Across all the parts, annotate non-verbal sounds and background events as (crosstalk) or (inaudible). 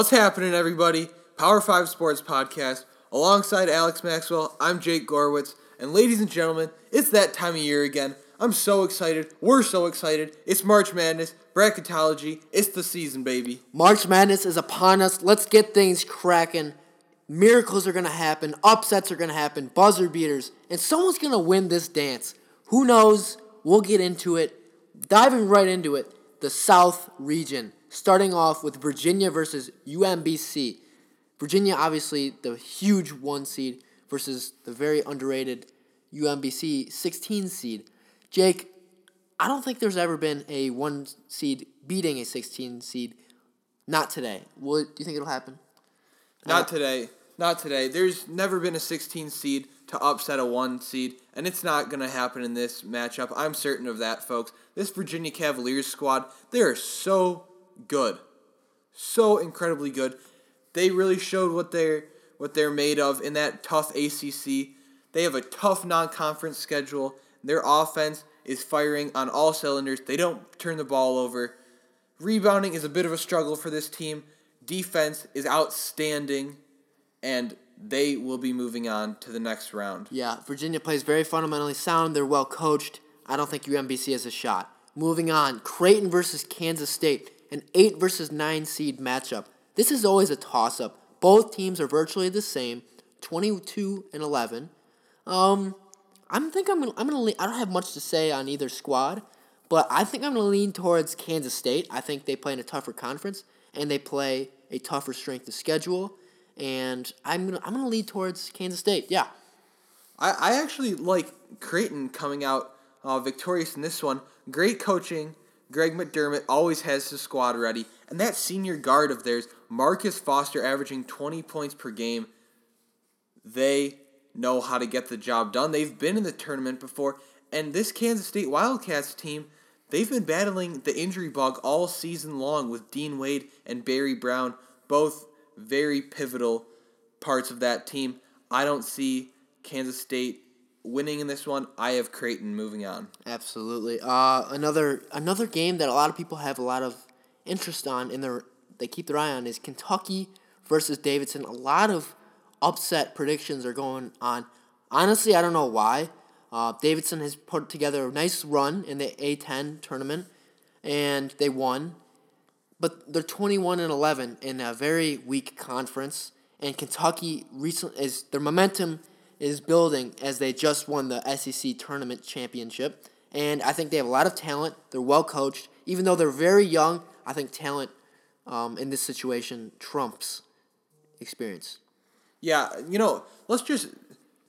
What's happening, everybody? Power 5 Sports Podcast. Alongside Alex Maxwell, I'm Jake Gorwitz. And ladies and gentlemen, it's that time of year again. I'm so excited. We're so excited. It's March Madness, bracketology. It's the season, baby. March Madness is upon us. Let's get things cracking. Miracles are going to happen. Upsets are going to happen. Buzzer beaters. And someone's going to win this dance. Who knows? We'll get into it. Diving right into it. The South region. Starting off with Virginia versus UMBC. Virginia, obviously, the huge one seed versus the very underrated UMBC 16 seed. Jake, I don't think there's ever been a one seed beating a 16 seed. Not today. What do you think it'll happen? Not today. Not today. There's never been a 16 seed to upset a 1 seed, and it's not going to happen in this matchup. I'm certain of that, folks. This Virginia Cavaliers squad, they are so good. So incredibly good. They really showed what they're what they're made of in that tough ACC. They have a tough non-conference schedule. Their offense is firing on all cylinders. They don't turn the ball over. Rebounding is a bit of a struggle for this team. Defense is outstanding, and they will be moving on to the next round. Yeah, Virginia plays very fundamentally sound. They're well coached. I don't think UMBC has a shot. Moving on, Creighton versus Kansas State, an 8 versus 9 seed matchup. This is always a toss up. Both teams are virtually the same, 22 and 11. Um, I'm think I'm gonna, I'm gonna I don't have much to say on either squad, but I think I'm gonna lean towards Kansas State. I think they play in a tougher conference and they play a tougher strength of schedule, and I'm gonna I'm gonna lean towards Kansas State. Yeah. I, I actually like Creighton coming out uh, victorious in this one. Great coaching. Greg McDermott always has his squad ready. And that senior guard of theirs, Marcus Foster, averaging 20 points per game, they know how to get the job done. They've been in the tournament before. And this Kansas State Wildcats team, they've been battling the injury bug all season long with Dean Wade and Barry Brown, both very pivotal parts of that team. I don't see Kansas State winning in this one. I have Creighton moving on. Absolutely. Uh, another another game that a lot of people have a lot of interest on and their they keep their eye on is Kentucky versus Davidson. A lot of upset predictions are going on. Honestly, I don't know why. Uh, Davidson has put together a nice run in the A10 tournament, and they won. But they're 21 and 11 in a very weak conference, and Kentucky recent is their momentum is building as they just won the SEC tournament championship. And I think they have a lot of talent. They're well coached. Even though they're very young, I think talent um, in this situation trumps experience. Yeah, you know, let's just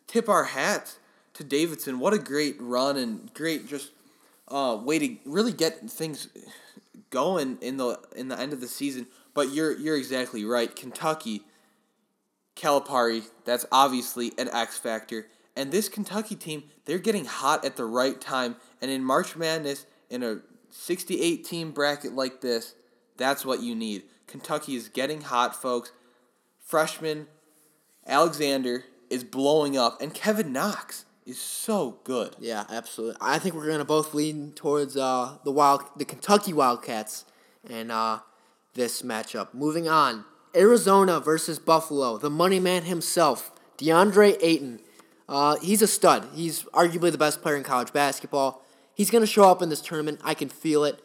tip our hats to Davidson. What a great run and great just uh, way to really get things going in the in the end of the season. But you're you're exactly right. Kentucky Calipari, that's obviously an X factor. And this Kentucky team, they're getting hot at the right time. And in March Madness, in a 68 team bracket like this, that's what you need. Kentucky is getting hot, folks. Freshman Alexander is blowing up, and Kevin Knox is so good. Yeah, absolutely. I think we're gonna both lean towards uh, the wild, the Kentucky Wildcats, and uh, this matchup. Moving on, Arizona versus Buffalo. The money man himself, DeAndre Ayton. Uh, he's a stud. He's arguably the best player in college basketball. He's going to show up in this tournament. I can feel it.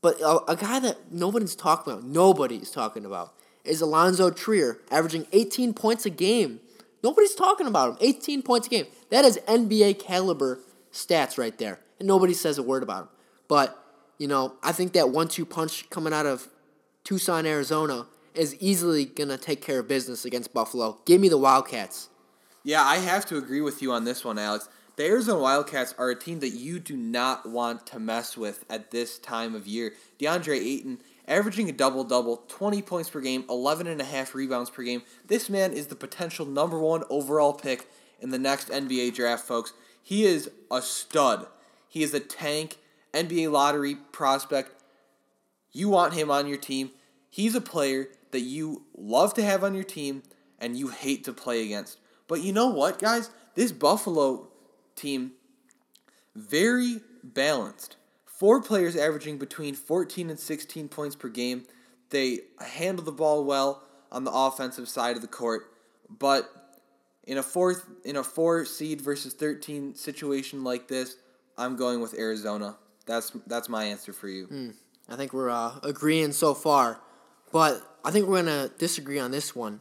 But a, a guy that nobody's talking about, nobody's talking about, is Alonzo Trier, averaging 18 points a game. Nobody's talking about him. 18 points a game. That is NBA caliber stats right there. And nobody says a word about him. But, you know, I think that one two punch coming out of Tucson, Arizona is easily going to take care of business against Buffalo. Give me the Wildcats. Yeah, I have to agree with you on this one, Alex. The Arizona Wildcats are a team that you do not want to mess with at this time of year. DeAndre Ayton averaging a double double, 20 points per game, 11 and a half rebounds per game. This man is the potential number one overall pick in the next NBA draft, folks. He is a stud. He is a tank, NBA lottery prospect. You want him on your team. He's a player that you love to have on your team and you hate to play against. But you know what, guys? This Buffalo team, very balanced. Four players averaging between 14 and 16 points per game. They handle the ball well on the offensive side of the court, but in a fourth in a four seed versus thirteen situation like this, I'm going with Arizona. That's that's my answer for you. I think we're uh, agreeing so far, but I think we're gonna disagree on this one.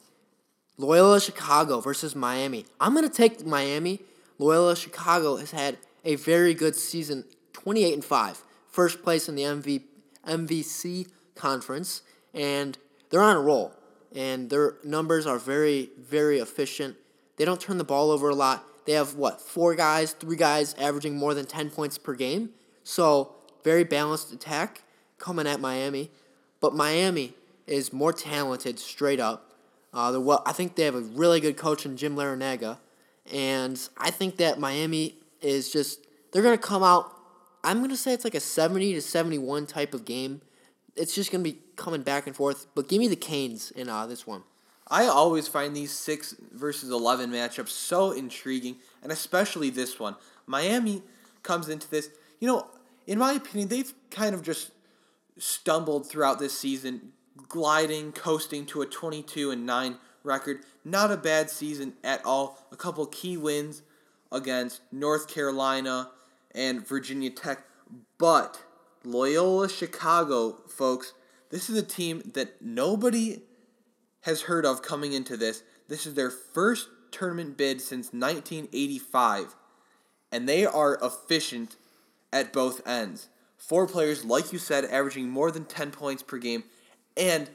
Loyola Chicago versus Miami. I'm gonna take Miami. Loyola Chicago has had a very good season, 28 and 5. First place in the MV, MVC conference, and they're on a roll. And their numbers are very, very efficient. They don't turn the ball over a lot. They have what, four guys, three guys averaging more than 10 points per game. So, very balanced attack coming at Miami. But Miami is more talented straight up. Uh, well, I think they have a really good coach in Jim Larrañaga. And I think that Miami is just, they're to come out, I'm to say it's like a 70 to 71 type of game. It's just to be coming back and forth. But give me the Canes in uh, this one. I always find these six versus eleven matchups so intriguing, and especially this one. Miami comes into this. You know, in my opinion, they've kind of just stumbled throughout this season, gliding, coasting to a twenty-two and nine record. Not a bad season at all. A couple key wins against North Carolina and Virginia Tech, but Loyola Chicago, folks. This is a team that nobody has heard of coming into this. This is their first tournament bid since 1985, and they are efficient at both ends. Four players, like you said, averaging more than 10 points per game, and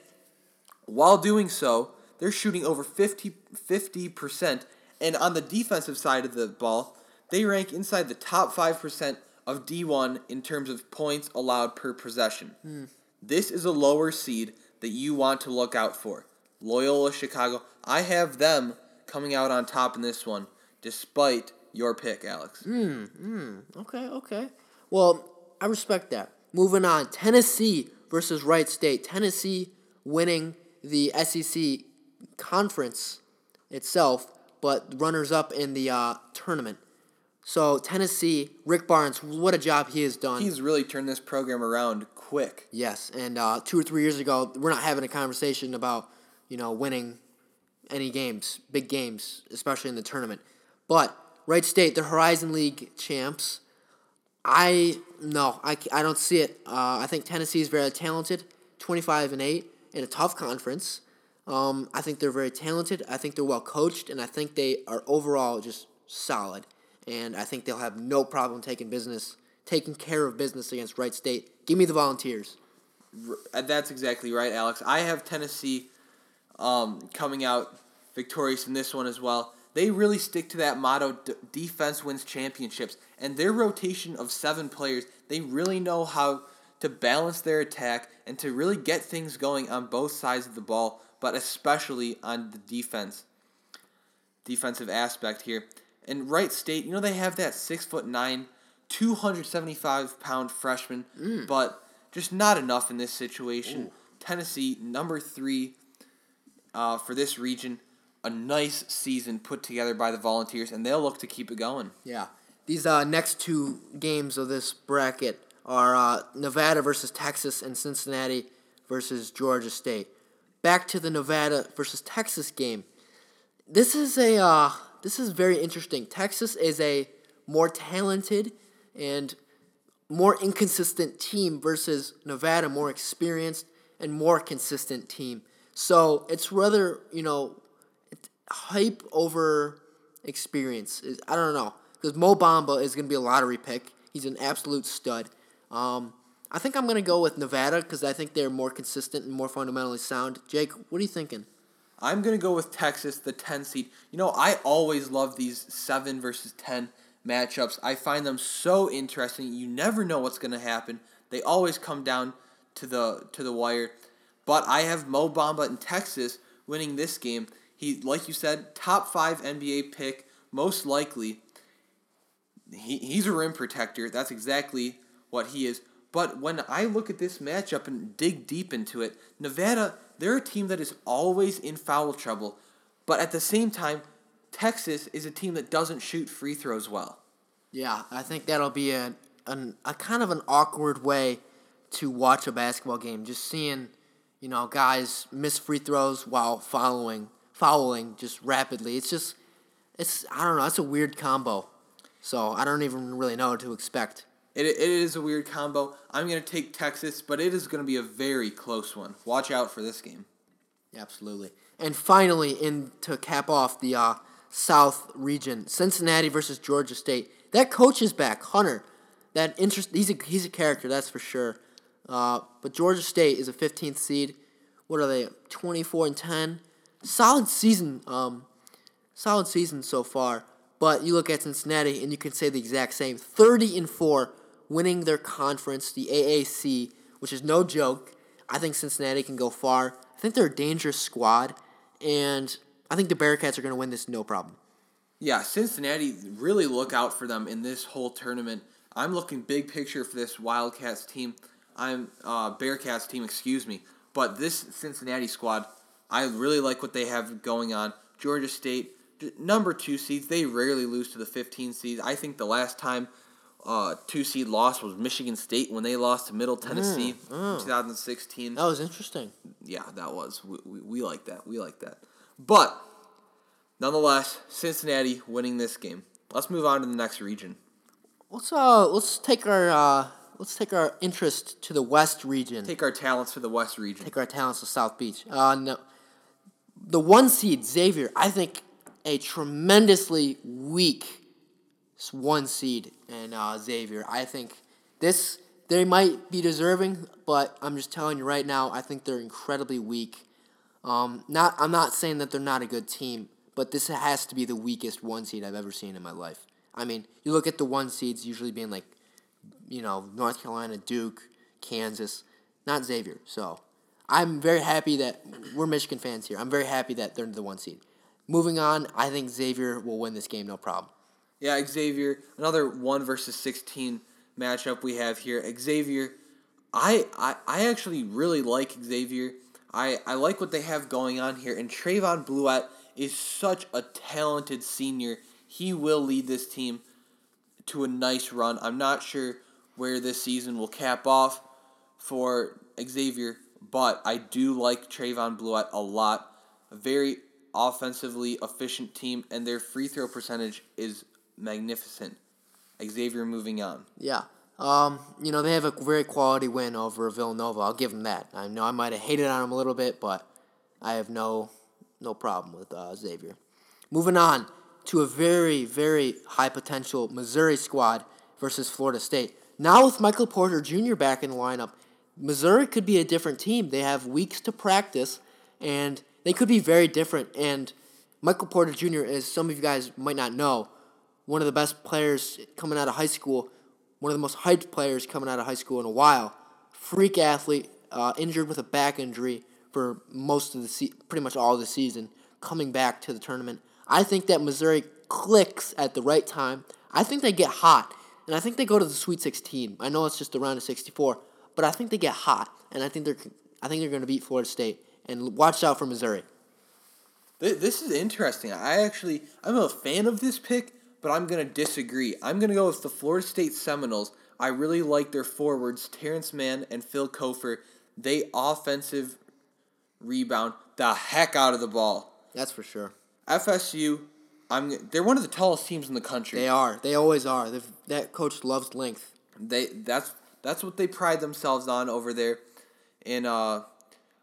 while doing so, they're shooting over 50, 50%. And on the defensive side of the ball, they rank inside the top 5% of D1 in terms of points allowed per possession. Hmm. This is a lower seed that you want to look out for. Loyola Chicago. I have them coming out on top in this one, despite your pick, Alex. Hmm, hmm. Okay, okay. Well, I respect that. Moving on, Tennessee versus Wright State. Tennessee winning the SEC conference itself, but runners up in the uh, tournament. So Tennessee, Rick Barnes, what a job he has done. He's really turned this program around quick. Yes, and uh, two or three years ago, we're not having a conversation about you know winning any games, big games, especially in the tournament. But Wright State, the Horizon League champs. I no, I, I don't see it. Uh, I think Tennessee is very talented, twenty five and eight in a tough conference. Um, I think they're very talented. I think they're well coached, and I think they are overall just solid. And I think they'll have no problem taking business, taking care of business against Wright State. Give me the Volunteers. Uh, That's exactly right, Alex. I have Tennessee um, coming out victorious in this one as well. They really stick to that motto: d- defense wins championships. And their rotation of seven players, they really know how to balance their attack and to really get things going on both sides of the ball, but especially on the defense defensive aspect here. And Wright State, you know, they have that six foot nine, two hundred seventy five pound freshman, but just not enough in this situation. Tennessee, number three uh, for this region, a nice season put together by the Volunteers, and they'll look to keep it going. Yeah. These uh, next two games of this bracket are uh, Nevada versus Texas and Cincinnati versus Georgia State. Back to the Nevada versus Texas game. This is a uh, this is very interesting. Texas is a more talented and more inconsistent team versus Nevada, more experienced and more consistent team. So it's rather you know hype over experience. Is- I don't know because Mo Bamba is going to be a lottery pick. He's an absolute stud. Um, I think I'm going to go with Nevada because I think they're more consistent and more fundamentally sound. Jake, what are you thinking? I'm gonna go with Texas, the ten seed. You know, I always love these seven versus ten matchups. I find them so interesting. You never know what's gonna happen. They always come down to the to the wire. But I have Mo Bamba in Texas winning this game. He, like you said, top five NBA pick, most likely. He, he's a rim protector. That's exactly what he is. But when I look at this matchup and dig deep into it, Nevada, they're a team that is always in foul trouble. But at the same time, Texas is a team that doesn't shoot free throws well. Yeah, I think that'll be a, an, a kind of an awkward way to watch a basketball game. Just seeing, you know, guys miss free throws while following fouling just rapidly. It's just it's I don't know, it's a weird combo. So I don't even really know what to expect. It, it is a weird combo. I'm going to take Texas, but it is going to be a very close one. Watch out for this game. Absolutely. And finally, in to cap off the uh, South region, Cincinnati versus Georgia State. That coach is back, Hunter. That interest. He's a he's a character, that's for sure. Uh, but Georgia State is a 15th seed. What are they? 24 and 10. Solid season. Um, solid season so far. But you look at Cincinnati and you can say the exact same. 30 and 4 winning their conference, the AAC, which is no joke. I think Cincinnati can go far. I think they're a dangerous squad, and I think the Bearcats are going to win this no problem. Yeah, Cincinnati, really look out for them in this whole tournament. I'm looking big picture for this Wildcats team. I'm uh, Bearcats team, excuse me. But this Cincinnati squad, I really like what they have going on. Georgia State, number two seeds, they rarely lose to the 15 seeds. I think the last time uh, two seed loss was Michigan State when they lost to Middle Tennessee mm, in 2016. That was interesting. Yeah, that was. We, we, we like that. We like that. But nonetheless, Cincinnati winning this game. Let's move on to the next region. Let's uh let's take our uh let's take our interest to the West region. Take our talents to the West region. Take our talents to South Beach. Uh no. The one seed Xavier, I think a tremendously weak one seed and uh, Xavier. I think this they might be deserving, but I'm just telling you right now, I think they're incredibly weak. Um, not I'm not saying that they're not a good team, but this has to be the weakest one seed I've ever seen in my life. I mean, you look at the one seeds usually being like, you know, North Carolina, Duke, Kansas, not Xavier. So I'm very happy that we're Michigan fans here. I'm very happy that they're the one seed. Moving on, I think Xavier will win this game, no problem. Yeah, Xavier, another one versus sixteen matchup we have here. Xavier, I I, I actually really like Xavier. I, I like what they have going on here, and Trevon Bluiett is such a talented senior. He will lead this team to a nice run. I'm not sure where this season will cap off for Xavier, but I do like Trevon Bluiett a lot. A very offensively efficient team, and their free throw percentage is magnificent. Xavier moving on. Yeah. Um, you know, they have a very quality win over Villanova. I'll give them that. I know I might have hated on them a little bit, but I have no no problem with uh, Xavier. Moving on to a very, very high potential Missouri squad versus Florida State. Now with Michael Porter Jr. back in the lineup, Missouri could be a different team. They have weeks to practice, and they could be very different. And Michael Porter Jr., as some of you guys might not know, one of the best players coming out of high school, one of the most hyped players coming out of high school in a while. Freak athlete, uh, injured with a back injury for most of the se- pretty much all of the season, coming back to the tournament. I think that Missouri clicks at the right time. I think they get hot, and I think they go to the Sweet 16. I know it's just a round of 64, but I think they get hot, and I think they're I think they're going to beat Florida State. And watch out for Missouri. This is interesting. I actually I'm a fan of this pick but I'm going to disagree. I'm going to go with the Florida State Seminoles. I really like their forwards, Terrence Mann and Phil Cofer. They offensive rebound the heck out of the ball. That's for sure. FSU, I'm they're one of the tallest teams in the country. They are. They always are. They've, that coach loves length. They that's that's what they pride themselves on over there in uh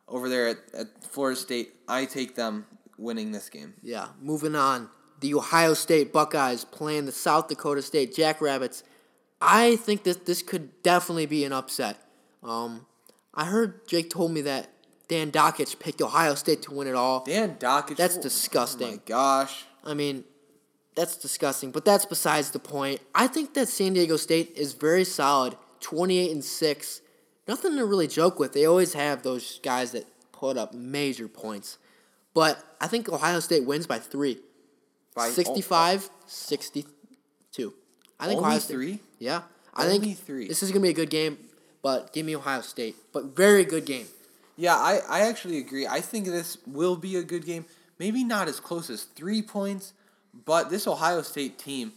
over there at, at Florida State. I take them winning this game. Yeah. Moving on the Ohio State Buckeyes playing the South Dakota State Jackrabbits. I think that this could definitely be an upset. Um, I heard Jake told me that Dan Dakich picked Ohio State to win it all. Dan Dakich. That's disgusting. Oh my gosh. I mean, that's disgusting. But that's besides the point. I think that San Diego State is very solid, twenty eight and six. Nothing to really joke with. They always have those guys that put up major points. But I think Ohio State wins by three. By 65, 62. I think Ohio State, three? Yeah. I only think three. This is going to be a good game, but give me Ohio State. But very good game. Yeah, I, I actually agree. I think this will be a good game. Maybe not as close as three points, but this Ohio State team,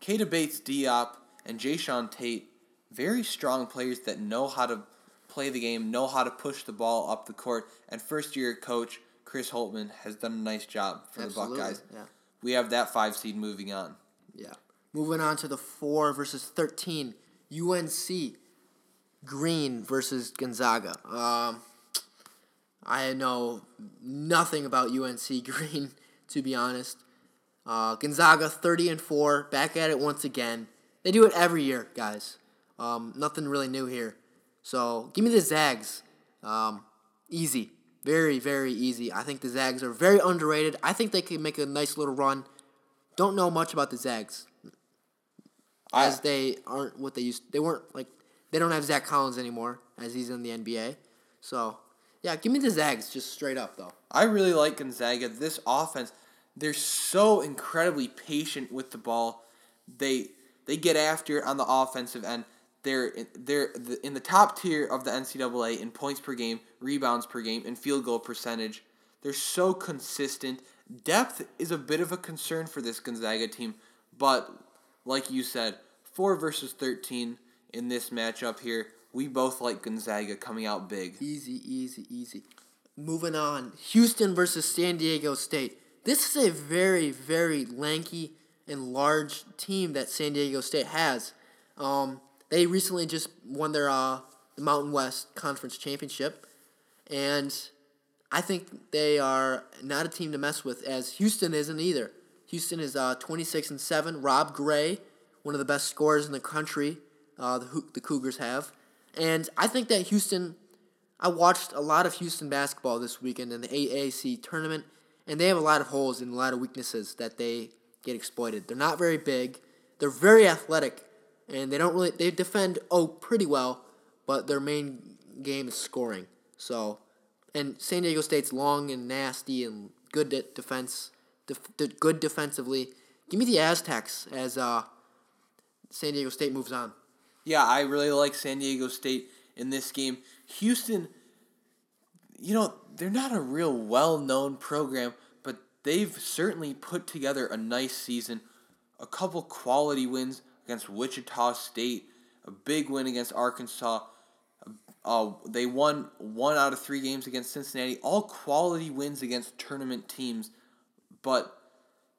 Keita Bates Diop and Jae'Sean Tate, very strong players that know how to play the game, know how to push the ball up the court, and first year coach Chris Holtmann has done a nice job for Absolutely, the Buckeyes. yeah. We have that five seed moving on. Yeah. Moving on to the four versus thirteen, UNC Green versus Gonzaga. Um, I know nothing about UNC (laughs) Green, to be honest. Uh, Gonzaga thirty and four, back at it once again. They do it every year, guys. Um, nothing really new here. So give me the Zags. Um, easy, very very easy. I think the Zags are very underrated. I think they could make a nice little run. Don't know much about the Zags I, as they aren't what they used. They weren't like they don't have Zach Collins anymore as he's in the NBA. So yeah, give me the Zags just straight up though. I really like Gonzaga. This offense, they're so incredibly patient with the ball. They they get after it on the offensive end. They're they're in the top tier of the NCAA in points per game, rebounds per game, and field goal percentage. They're so consistent. Depth is a bit of a concern for this Gonzaga team, but like you said, four versus thirteen in this matchup here. We both like Gonzaga coming out big. Easy, easy, easy. Moving on, Houston versus San Diego State. This is a very, very lanky and large team that San Diego State has. Um, they recently just won their uh, the Mountain West Conference Championship, and I think they are not a team to mess with, as Houston isn't either. Houston is uh, 26 and 7. Rob Gray, one of the best scorers in the country, uh, the, the Cougars have. And I think that Houston, I watched a lot of Houston basketball this weekend in the AAC tournament, and they have a lot of holes and a lot of weaknesses that they get exploited. They're not very big, they're very athletic, and they don't really, they defend, oh, pretty well, but their main game is scoring. So, and San Diego State's long and nasty and good at defense, def, de- good defensively. Give me the Aztecs as uh, San Diego State moves on. Yeah, I really like San Diego State in this game. Houston, you know, they're not a real well known program, but they've certainly put together a nice season. A couple quality wins against Wichita State, a big win against Arkansas. Uh, they won one out of three games against Cincinnati. All quality wins against tournament teams. But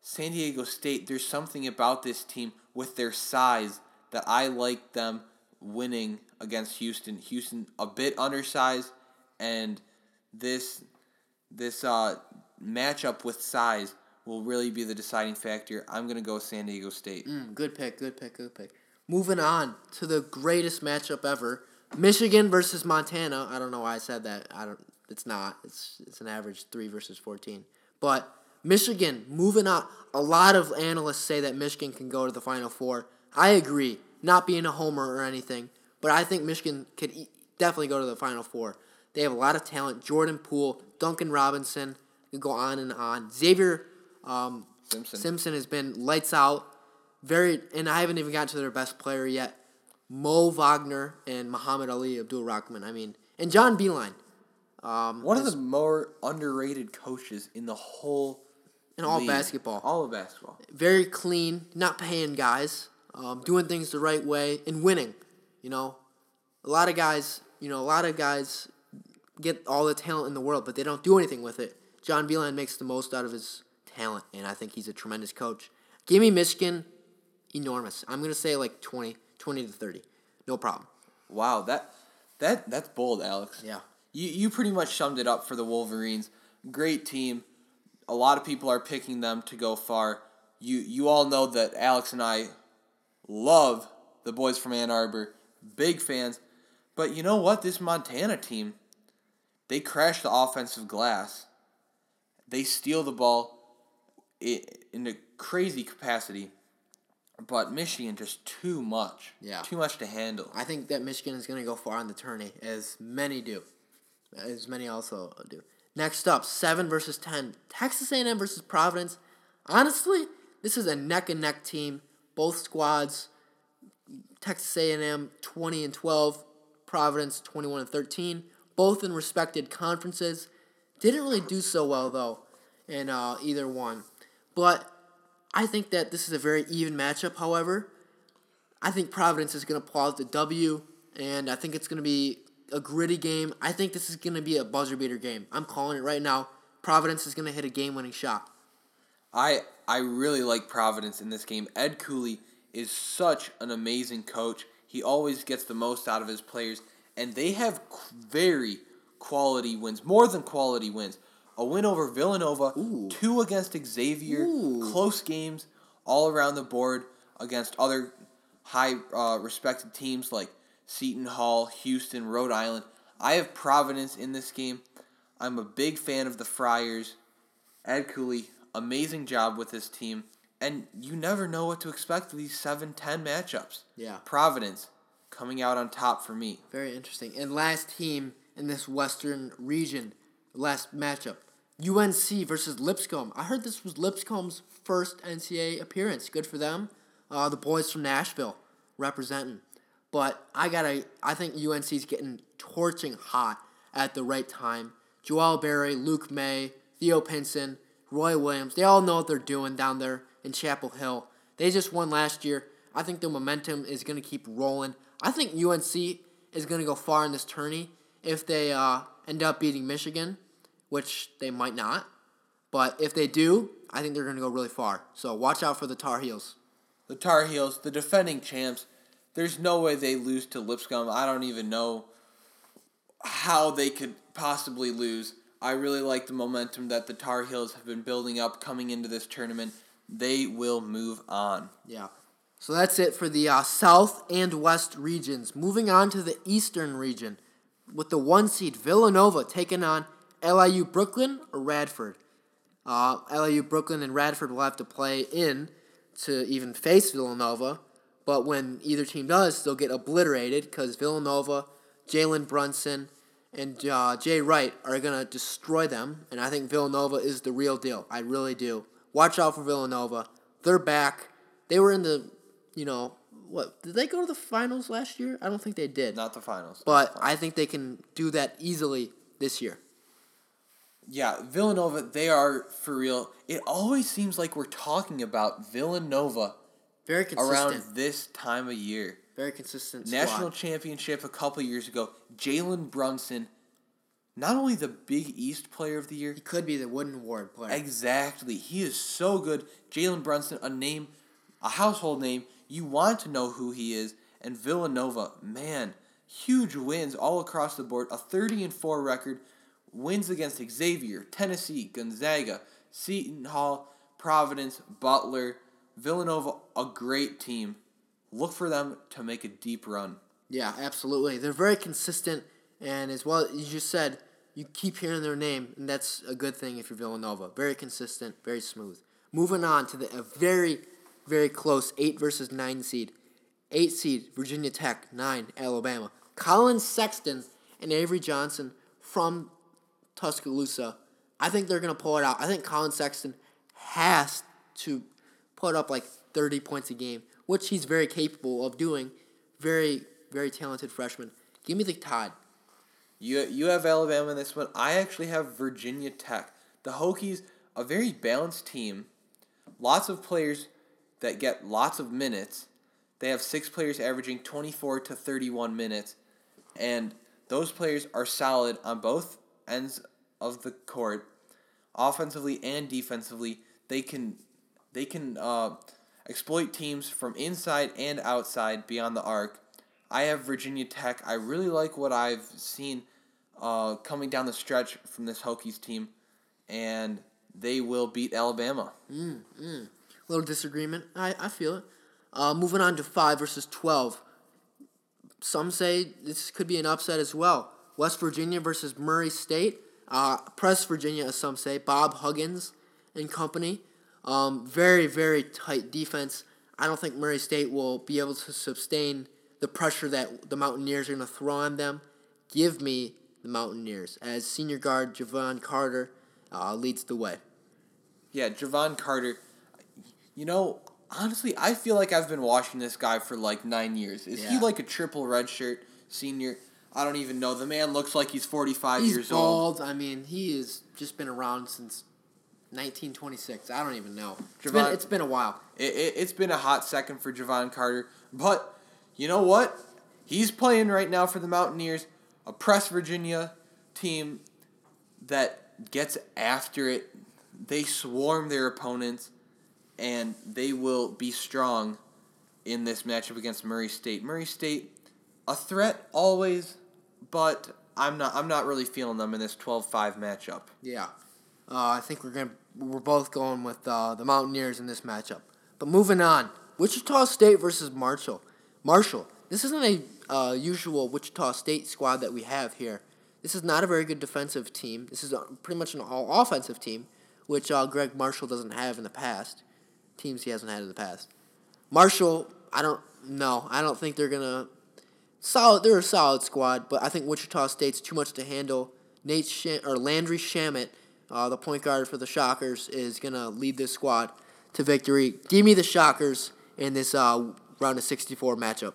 San Diego State, there's something about this team with their size that I like them winning against Houston. Houston a bit undersized, and this this uh, matchup with size will really be the deciding factor. I'm gonna go San Diego State. Mm, good pick, good pick, good pick. Moving on to the greatest matchup ever: Michigan versus Montana. I don't know why I said that. I don't. It's not. It's it's an average three versus fourteen. But Michigan moving on. A lot of analysts say that Michigan can go to the Final Four. I agree. Not being a homer or anything, but I think Michigan could definitely go to the Final Four. They have a lot of talent. Jordan Poole, Duncan Robinson, you go on and on. Xavier um, Simpson. Simpson has been lights out. Very, and I haven't even gotten to their best player yet. Mo Wagner and Muhammad Ali Abdul Rahman. I mean, and John Beilein. Um, One of the more underrated coaches in the whole in all league. basketball. All of basketball. very clean, not paying guys, um, doing things the right way, and winning. You know, a lot of guys, you know, a lot of guys get all the talent in the world, but they don't do anything with it. John Beilein makes the most out of his talent, and I think he's a tremendous coach. Give me Michigan, enormous. I'm gonna say like 20, 20 to thirty, no problem. Wow, that that that's bold, Alex. Yeah. You you pretty much summed it up for the Wolverines. Great team. A lot of people are picking them to go far. You you all know that Alex and I love the boys from Ann Arbor. Big fans. But you know what? This Montana team, they crash the offensive glass. They steal the ball in a crazy capacity. But Michigan just too much. Yeah. Too much to handle. I think that Michigan is going to go far in the tourney, as many do, as many also do. Next up, seven versus ten, Texas A&M versus Providence. Honestly, this is a neck and neck team. Both squads, Texas A&M twenty and twelve, Providence twenty one and thirteen. Both in respected conferences. Didn't really do so well though, in uh, either one. But I think that this is a very even matchup. However, I think Providence is going to pull out the W, and I think it's going to be a gritty game. I think this is going to be a buzzer beater game. I'm calling it right now. Providence is going to hit a game winning shot. I I really like Providence in this game. Ed Cooley is such an amazing coach. He always gets the most out of his players, and they have very quality wins, more than quality wins. A win over Villanova, Ooh. two against Xavier, Ooh. close games all around the board against other high uh, respected teams like Seton Hall, Houston, Rhode Island. I have Providence in this game. I'm a big fan of the Friars. Ed Cooley, amazing job with this team. And you never know what to expect with these 7 10 matchups. Yeah. Providence coming out on top for me. Very interesting. And last team in this Western region, last matchup, UNC versus Lipscomb. I heard this was Lipscomb's first NCAA appearance. Good for them. Uh, the boys from Nashville representing. But I gotta. I think UNC's getting torching hot at the right time. Joel Berry, Luke Maye, Theo Pinson, Roy Williams. They all know what they're doing down there in Chapel Hill. They just won last year. I think the momentum is to keep rolling. I think UNC is to go far in this tourney if they uh, end up beating Michigan, which they might not. But if they do, I think they're going to go really far. So watch out for the Tar Heels. The Tar Heels, the defending champs, there's no way they lose to Lipscomb. I don't even know how they could possibly lose. I really like the momentum that the Tar Heels have been building up coming into this tournament. They will move on. Yeah. So that's it for the uh, South and West regions. Moving on to the Eastern region with the one seed Villanova taking on LIU Brooklyn or Radford. Uh, LIU Brooklyn and Radford will have to play in to even face Villanova, but when either team does, they'll get obliterated because Villanova, Jalen Brunson, and uh, Jay Wright are going to destroy them, and I think Villanova is the real deal. I really do. Watch out for Villanova. They're back. They were in the, you know, what? Did they go to the finals last year? I don't think they did. Not the finals. But I think they can do that easily this year. Yeah, Villanova, they are for real. It always seems like we're talking about Villanova Very consistent. around this time of year. very consistent. National squad. championship a couple years ago. Jalen Brunson, not only the Big East player of the year, He could be the Wooden Award player. exactly. He is so good. Jalen Brunson, a name, a household name. You want to know who he is. And Villanova, man, huge wins all across the board. A 30 and 4 record. Wins against Xavier, Tennessee, Gonzaga, Seton Hall, Providence, Butler, Villanova, a great team. Look for them to make a deep run. Yeah, absolutely. They're very consistent, and as well as you said, you keep hearing their name, and that's a good thing if you're Villanova. Very consistent, very smooth. Moving on to the a very, very close eight versus nine seed. Eight seed Virginia Tech, nine Alabama. Collin Sexton and Avery Johnson from Tuscaloosa. I think they're gonna pull it out. I think Collin Sexton has to put up like thirty points a game, which he's very capable of doing. Very, very talented freshman. Give me the Tide. You you have Alabama in this one. I actually have Virginia Tech. The Hokies, a very balanced team. Lots of players that get lots of minutes. They have six players averaging 24 to 31 minutes. And those players are solid on both ends of the court. Offensively and defensively, they can they can uh, exploit teams from inside and outside beyond the arc. I have Virginia Tech. I really like what I've seen uh, coming down the stretch from this Hokies team, and they will beat Alabama. A little disagreement. I, I feel it. Uh, moving on to five versus twelve. Some say this could be an upset as well. West Virginia versus Murray State. Uh, Press Virginia, as some say. Bob Huggins and company. Um, very very tight defense. I don't think Murray State will be able to sustain the pressure that the Mountaineers are going to throw on them. Give me the Mountaineers as senior guard Jevon Carter uh, leads the way. Yeah, Jevon Carter. You know, honestly, I feel like I've been watching this guy for like nine years. Is he like a triple redshirt senior? I don't even know. The man looks like he's forty five He's years old. bald. I mean, he has just been around since 1926. I don't even know. It's been, it's been a while. It, it, it's been a hot second for Jevon Carter, but you know what? He's playing right now for the Mountaineers. a press Virginia team that gets after it. They swarm their opponents, and they will be strong in this matchup against Murray State. Murray State, a threat always, but I'm not. I'm not really feeling them in this 12-5 matchup. Yeah, uh, I think we're gonna we're both going with uh, the Mountaineers in this matchup. But moving on, Wichita State versus Marshall. Marshall. This isn't a uh, usual Wichita State squad that we have here. This is not a very good defensive team. This is a, pretty much an all offensive team, which uh, Gregg Marshall doesn't have in the past. Teams he hasn't had in the past. Marshall, I don't know. I don't think they're gonna solid. They're a solid squad, but I think Wichita State's too much to handle. Nate or Landry Shamet, uh, the point guard for the Shockers, is gonna lead this squad to victory. Give me the Shockers in this uh, round of 64 matchup.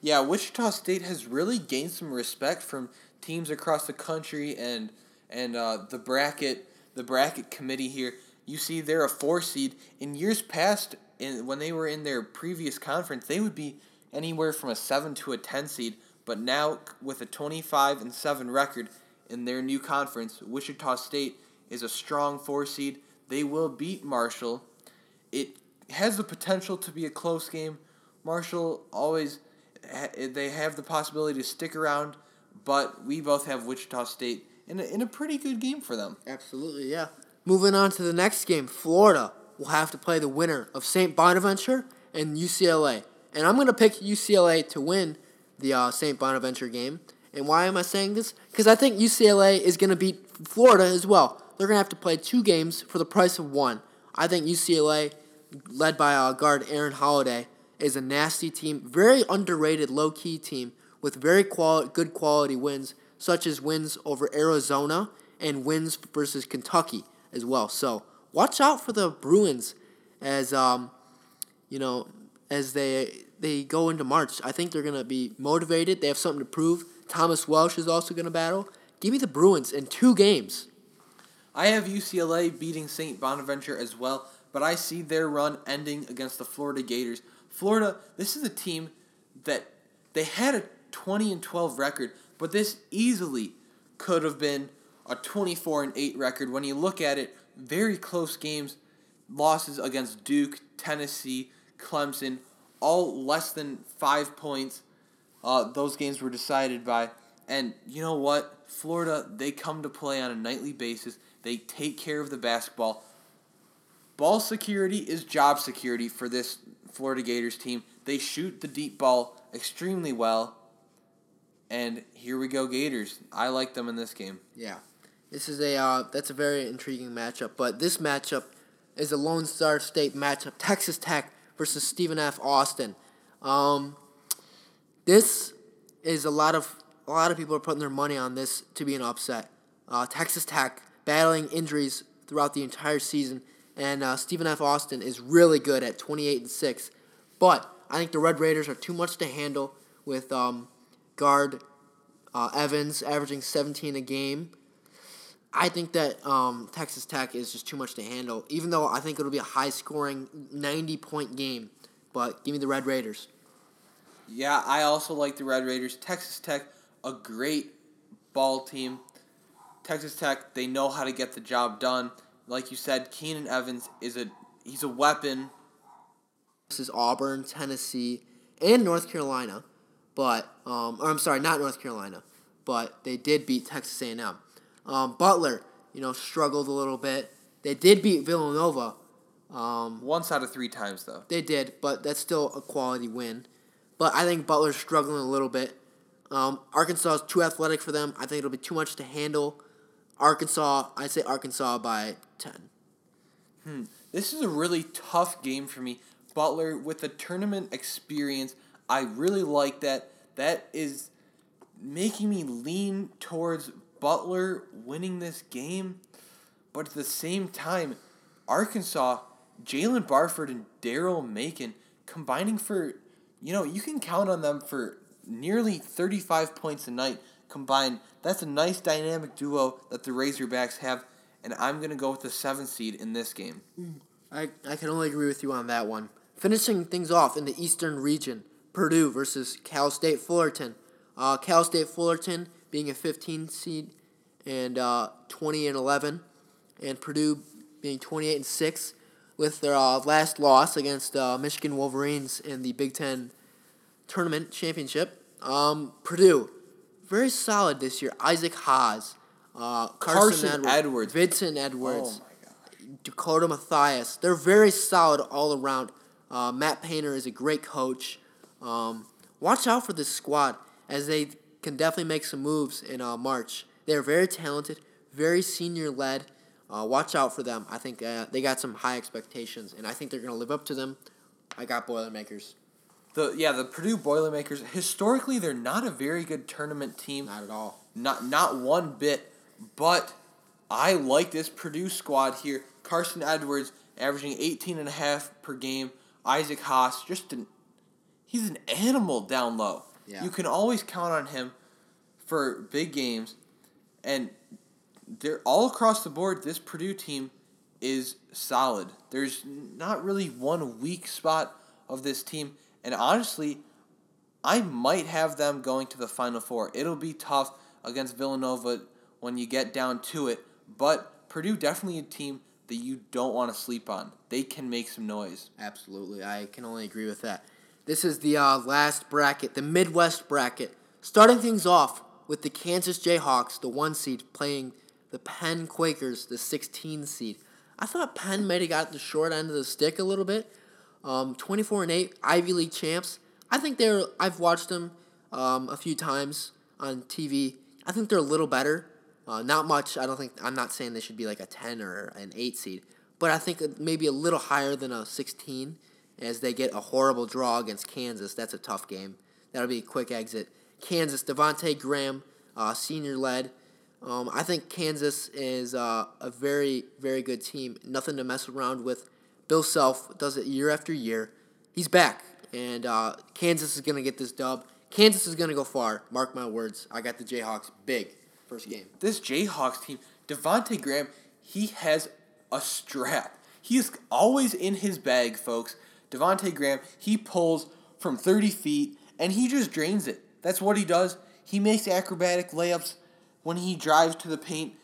Yeah, Wichita State has really gained some respect from teams across the country and and uh, the bracket the bracket committee here. You see, they're a four seed. In years past, in when they were in their previous conference, they would be anywhere from a seven to a ten seed. But now, with a twenty five and seven record in their new conference, Wichita State is a strong four seed. They will beat Marshall. It has the potential to be a close game. Marshall always they have the possibility to stick around, but we both have Wichita State in a, in a pretty good game for them. Absolutely, yeah. Moving on to the next game, Florida will have to play the winner of St. Bonaventure and UCLA. And I'm going to pick UCLA to win the uh, St. Bonaventure game. And why am I saying this? Because I think UCLA is going to beat Florida as well. They're going to have to play two games for the price of one. I think UCLA, led by uh, guard Aaron Holiday, is a nasty team, very underrated, low key team with very quali- good quality wins, such as wins over Arizona and wins versus Kentucky as well. So watch out for the Bruins as um, you know as they they go into March. I think they're gonna be motivated. They have something to prove. Thomas Welsh is also gonna battle. Give me the Bruins in two games. I have UCLA beating St. Bonaventure as well, but I see their run ending against the Florida Gators. Florida, this is a team that they had a 20 and 12 record, but this easily could have been a 24 and 8 record when you look at it. Very close games, losses against Duke, Tennessee, Clemson, all less than 5 points. Uh, those games were decided by and you know what? Florida, they come to play on a nightly basis. They take care of the basketball. Ball security is job security for this Florida Gators team. They shoot the deep ball extremely well. And here we go, Gators. I like them in this game. Yeah, this is a uh, that's a very intriguing matchup. But this matchup is a Lone Star State matchup: Texas Tech versus Stephen F. Austin. Um, this is a lot of a lot of people are putting their money on this to be an upset. Uh, Texas Tech battling injuries throughout the entire season and uh, Stephen F. Austin is really good at 28 and 6. But I think the Red Raiders are too much to handle with um, guard uh, Evans averaging 17 a game. I think that um, Texas Tech is just too much to handle, even though I think it'll be a high scoring 90 point game. But give me the Red Raiders. Yeah, I also like the Red Raiders. Texas Tech, a great ball team. Texas Tech, they know how to get the job done like you said, Keenan Evans is a he's a weapon. This is Auburn, Tennessee, and North Carolina, but um, or I'm sorry, not North Carolina, but they did beat Texas A&M. Um, Butler, you know, struggled a little bit. They did beat Villanova. Um, Once out of three times, though. They did, but that's still a quality win. But I think Butler's struggling a little bit. Um, Arkansas is too athletic for them. I think it'll be too much to handle. Arkansas, I say Arkansas by 10. Hmm. This is a really tough game for me. Butler with the tournament experience, I really like that. That is making me lean towards Butler winning this game. But at the same time, Arkansas, Jaylen Barford and Daryl Macon combining for, you know, you can count on them for nearly 35 points a night combined. That's a nice dynamic duo that the Razorbacks have, and I'm going to go with the seventh seed in this game. I, I can only agree with you on that one. Finishing things off in the Eastern region, Purdue versus Cal State Fullerton. Uh, Cal State Fullerton being a 15 seed and uh, 20 and 11, and Purdue being 28 and 6 with their uh, last loss against uh, Michigan Wolverines in the Big Ten tournament championship. Um, Purdue, very solid this year. Isaac Haas, uh, Carson, Carson Edwards, Edwards. Vincent Edwards, Oh my god. Dakota Mathias. They're very solid all around. Uh, Matt Painter is a great coach. Um, watch out for this squad as they can definitely make some moves in uh, March. They're very talented, very senior led. Uh, watch out for them. I think uh, they got some high expectations, and I think they're going to live up to them. I got Boilermakers. The yeah, the Purdue Boilermakers historically they're not a very good tournament team. Not at all. Not not one bit. But I like this Purdue squad here. Carson Edwards averaging 18 and a half per game. Isaac Haas just an he's an animal down low. Yeah. You can always count on him for big games and they're all across the board this Purdue team is solid. There's not really one weak spot of this team and honestly I might have them going to the Final Four. It'll be tough against Villanova when you get down to it, but Purdue definitely a team that you don't want to sleep on. They can make some noise. Absolutely. I can only agree with that. This is the uh, last bracket, the Midwest bracket. Starting things off with the Kansas Jayhawks, the one seed, playing the Penn Quakers, the 16 seed. I thought Penn might have got the short end of the stick a little bit. Um, 24 and 8, Ivy League champs. I think they're, I've watched them um, a few times on TV. I think they're a little better. Uh, not much. I don't think, I'm not saying they should be like a 10 or an 8 seed, but I think maybe a little higher than a 16 as they get a horrible draw against Kansas. That's a tough game. That'll be a quick exit. Kansas, Devonte Graham, uh, senior led. Um, I think Kansas is uh, a very, very good team. Nothing to mess around with. Bill Self does it year after year. He's back, and uh, Kansas is going to get this dub. Kansas is going to go far. Mark my words. I got the Jayhawks big first game. This Jayhawks team, Devonte Graham, he has a strap. He is always in his bag, folks. Devonte Graham, he pulls from 30 feet and he just drains it. That's what he does. He makes acrobatic layups when he drives to the paint.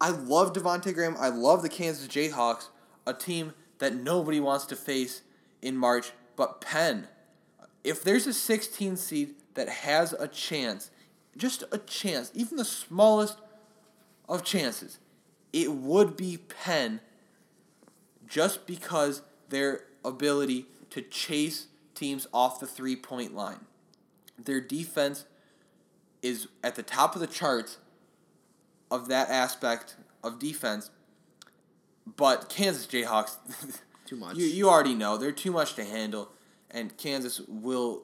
I love Devonte Graham. I love the Kansas Jayhawks, a team that nobody wants to face in March but Penn. If there's a 16 seed that has a chance, just a chance, even the smallest of chances, it would be Penn just because their ability to chase teams off the three point line. Their defense is at the top of the charts of that aspect of defense. But Kansas Jayhawks, (laughs) Too much. you, you already know they're too much to handle, and Kansas will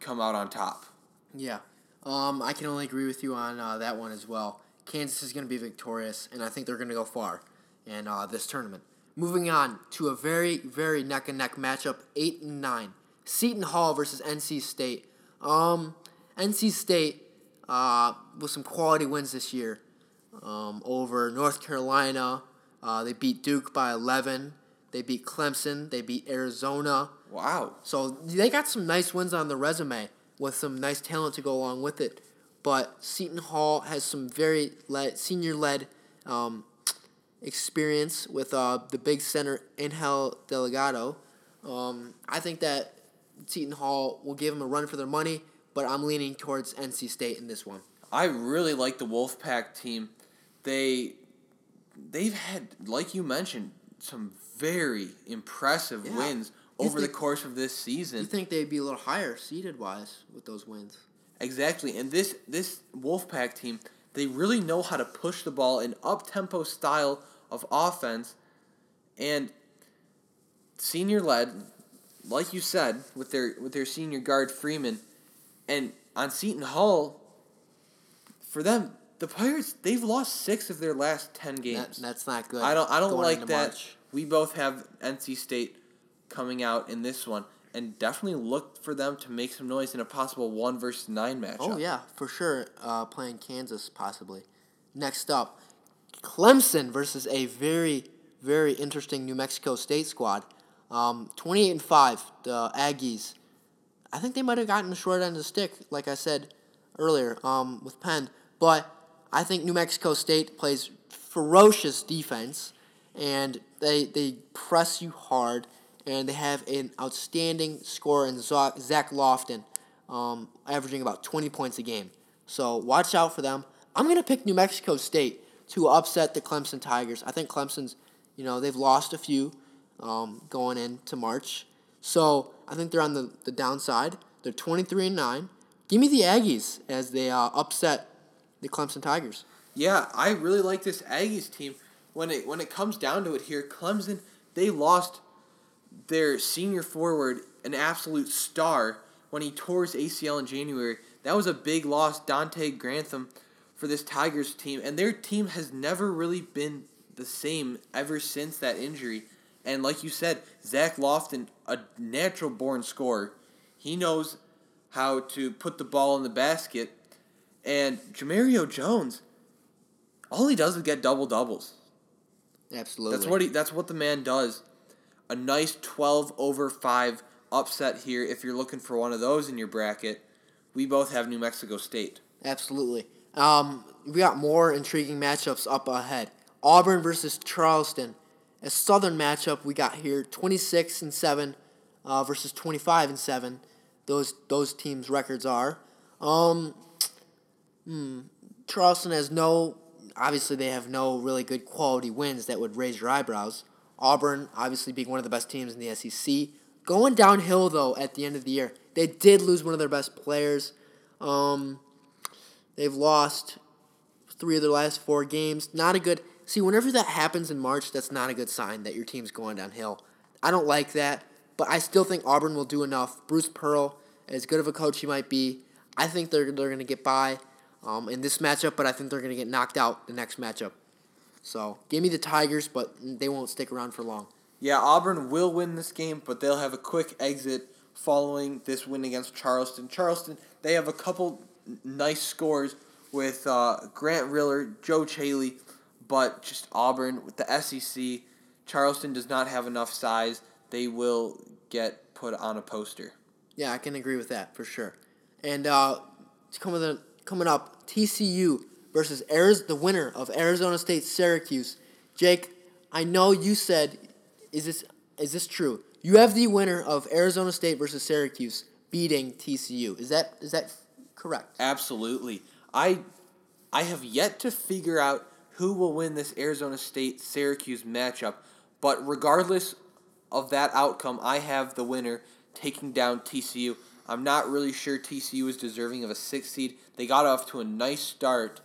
come out on top. Yeah. Um, I can only agree with you on uh, that one as well. Kansas is going to be victorious, and I think they're going to go far in uh, this tournament. Moving on to a very, very neck and neck matchup, eight and nine. Seton Hall versus NC State. Um, NC State uh, with some quality wins this year um, over North Carolina. Uh, they beat Duke by 11. They beat Clemson. They beat Arizona. Wow. So they got some nice wins on the resume with some nice talent to go along with it. But Seton Hall has some very led, senior led um, experience with uh, the big center Angel Delgado. Um, I think that Seton Hall will give them a run for their money, but I'm leaning towards NC State in this one. I really like the Wolfpack team. They they've had, like you mentioned, some very impressive Yeah. wins You over the course of this season. You think they'd be a little higher seeded wise with those wins? Exactly. And this this Wolfpack team, they really know how to push the ball in up tempo style of offense and senior led, like you said, with their with their senior guard Freeman. And on Seton Hall, for them, the Pirates, they've lost six of their last ten That, games. that's not good. I don't I don't like that. March. We both have NC State coming out in this one. And definitely look for them to make some noise in a possible one versus nine matchup. Oh yeah, for sure. Uh, playing Kansas possibly. Next up, Clemson versus a very very interesting New Mexico State squad. Um, Twenty eight and five, the Aggies. I think they might have gotten the short end of the stick. Like I said, earlier um, with Penn, but I think New Mexico State plays ferocious defense, and they they press you hard, and they have an outstanding scorer in Zach Lofton, um, averaging about twenty points a game. So watch out for them. I'm gonna pick New Mexico State to upset the Clemson Tigers. I think Clemson's, you know, they've lost a few um, going into March. So I think they're on the, the downside. They're 23 and 9. Give me the Aggies as they uh, upset the Clemson Tigers. Yeah, I really like this Aggies team. When it when it comes down to it here, Clemson they lost their senior forward, an absolute star, when he tore his ACL in January. That was a big loss, Donte Grantham, for this Tigers team, and their team has never really been the same ever since that injury. And like you said, Zach Lofton, a natural born scorer, he knows how to put the ball in the basket. And Jemerrio Jones, all he does is get double doubles. Absolutely. That's what he. That's what the man does. A nice twelve over five upset here. If you're looking for one of those in your bracket, we both have New Mexico State. Absolutely. Um, we got more intriguing matchups up ahead. Auburn versus Charleston. A southern matchup we got here, 26 and 7 uh, versus 25 and 7. Those those teams' records are. Um, hmm, Charleston has no, obviously, they have no really good quality wins that would raise your eyebrows. Auburn, obviously, being one of the best teams in the SEC. Going downhill, though, at the end of the year. They did lose one of their best players. Um, they've lost three of their last four games. Not a good. See, whenever that happens in March, that's not a good sign that your team's going downhill. I don't like that, but I still think Auburn will do enough. Bruce Pearl, as good of a coach he might be, I think they're, they're going to get by um, in this matchup, but I think they're going to get knocked out the next matchup. So give me the Tigers, but they won't stick around for long. Yeah, Auburn will win this game, but they'll have a quick exit following this win against Charleston. Charleston, they have a couple nice scores with uh, Grant Riller, Joe Chealey, but just Auburn with the SEC. Charleston does not have enough size. They will get put on a poster. Yeah, I can agree with that for sure. And uh, coming coming up, TCU versus Arizona, the winner of Arizona State Syracuse. Jake, I know you said, is this is this true? You have the winner of Arizona State versus Syracuse beating TCU. Is that is that correct? Absolutely. I I have yet to figure out who will win this Arizona State Syracuse matchup, but regardless of that outcome, I have the winner taking down TCU. I'm not really sure TCU is deserving of a six seed. They got off to a nice start,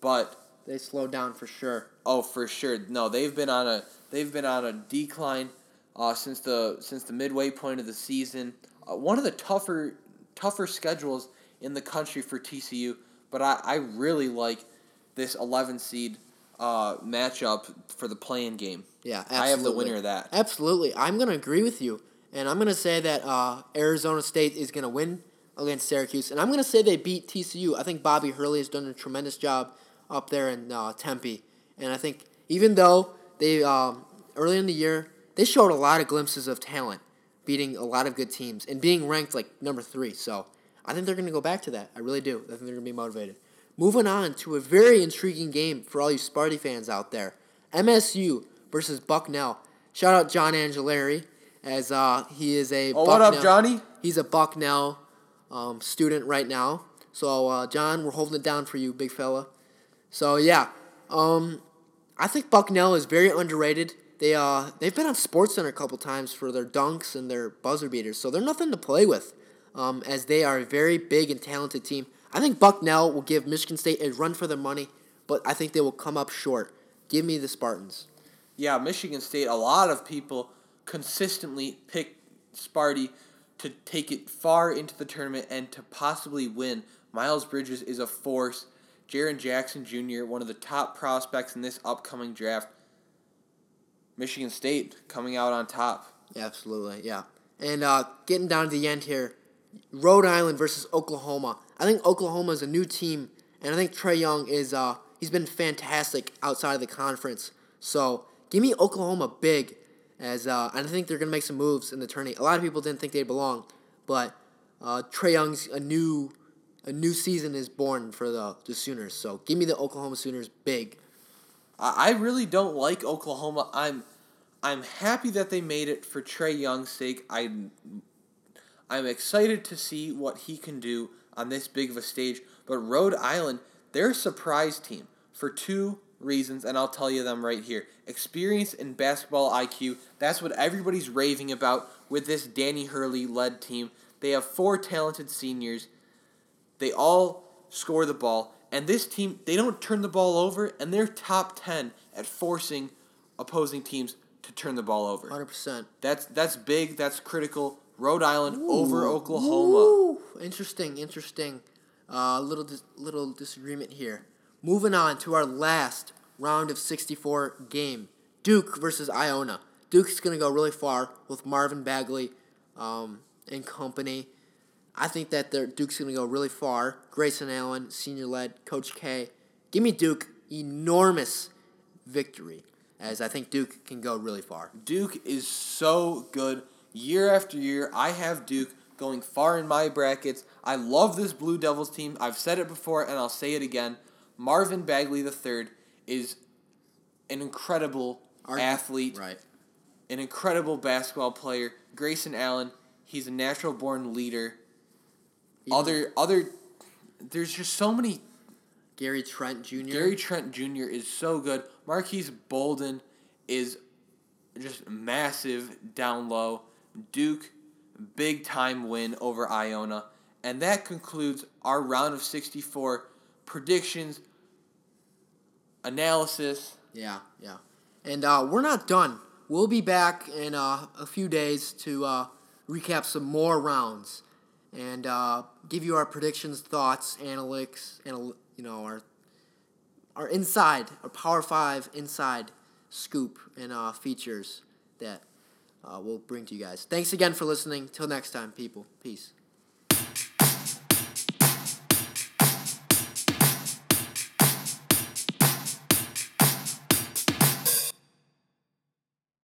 but they slowed down for sure. Oh, for sure. No, they've been on a they've been on a decline uh, since the since the midway point of the season. Uh, one of the tougher tougher schedules in the country for TCU, but I, I really like this 11 seed uh, matchup for the playing game. Yeah, absolutely. I have the winner of that. Absolutely. I'm going to agree with you. And I'm going to say that uh, Arizona State is going to win against Syracuse. And I'm going to say they beat TCU. I think Bobby Hurley has done a tremendous job up there in uh, Tempe. And I think even though they, um, early in the year, they showed a lot of glimpses of talent, beating a lot of good teams and being ranked like number three. So I think they're going to go back to that. I really do. I think they're going to be motivated. Moving on to a very intriguing game for all you Sparty fans out there MSU versus Bucknell. Shout out John Angelari, as uh, he is a. Oh, Bucknell, what up, Johnny? He's a Bucknell um, student right now. So, uh, John, we're holding it down for you, big fella. So, yeah. Um, I think Bucknell is very underrated. They uh they've been on SportsCenter a couple times for their dunks and their buzzer beaters, so they're nothing to play with. Um, as they are a very big and talented team. I think Bucknell will give Michigan State a run for their money, but I think they will come up short. Give me the Spartans. Yeah, Michigan State. A lot of people consistently pick Sparty to take it far into the tournament and to possibly win. Miles Bridges is a force. Jaren Jackson Jr., one of the top prospects in this upcoming draft. Michigan State coming out on top. Absolutely, yeah. And uh, getting down to the end here, Rhode Island versus Oklahoma. I think Oklahoma is a new team, and I think Trae Young is uh, he's been fantastic outside of the conference. So give me Oklahoma big, as uh, and I think they're gonna make some moves in the tourney. A lot of people didn't think they belong, but uh, Trae Young's a new a new season is born for the, the Sooners. So give me the Oklahoma Sooners big. I, I really don't like Oklahoma. I'm I'm happy that they made it for Trae Young's sake. I I'm excited to see what he can do on this big of a stage. But Rhode Island, they're a surprise team for two reasons, and I'll tell you them right here. Experience and basketball IQ. That's what everybody's raving about with this Danny Hurley led team. They have four talented seniors. They all score the ball. And this team, they don't turn the ball over, and they're top 10 at forcing opposing teams to turn the ball over. 100%. That's that's big, that's critical. Rhode Island over Oklahoma. Ooh, interesting, interesting. Uh, little dis- little disagreement here. Moving on to our last round of 64 game. Duke versus Iona. Duke's going to go really far with Marvin Bagley um, and company. I think that their Duke's going to go really far. Grayson Allen, senior led, Coach K. Give me Duke enormous victory, as I think Duke can go really far. Duke is so good. Year after year, I have Duke going far in my brackets. I love this Blue Devils team. I've said it before and I'll say it again. Marvin Bagley III is an incredible Our- athlete, Right. an incredible basketball player. Grayson Allen, he's a natural born leader. Other other there's just so many Gary Trent Jr. Gary Trent Jr. is so good. Marques Bolden is just massive down low. Duke, big time win over Iona. And that concludes our round of 64 predictions, analysis. Yeah, yeah. And uh, we're not done. We'll be back in uh, a few days to uh, recap some more rounds and uh, give you our predictions, thoughts, analytics, and you know our our inside, our Power Five inside scoop and uh, features that uh, we'll bring to you guys. Thanks again for listening. Till next time, people. Peace.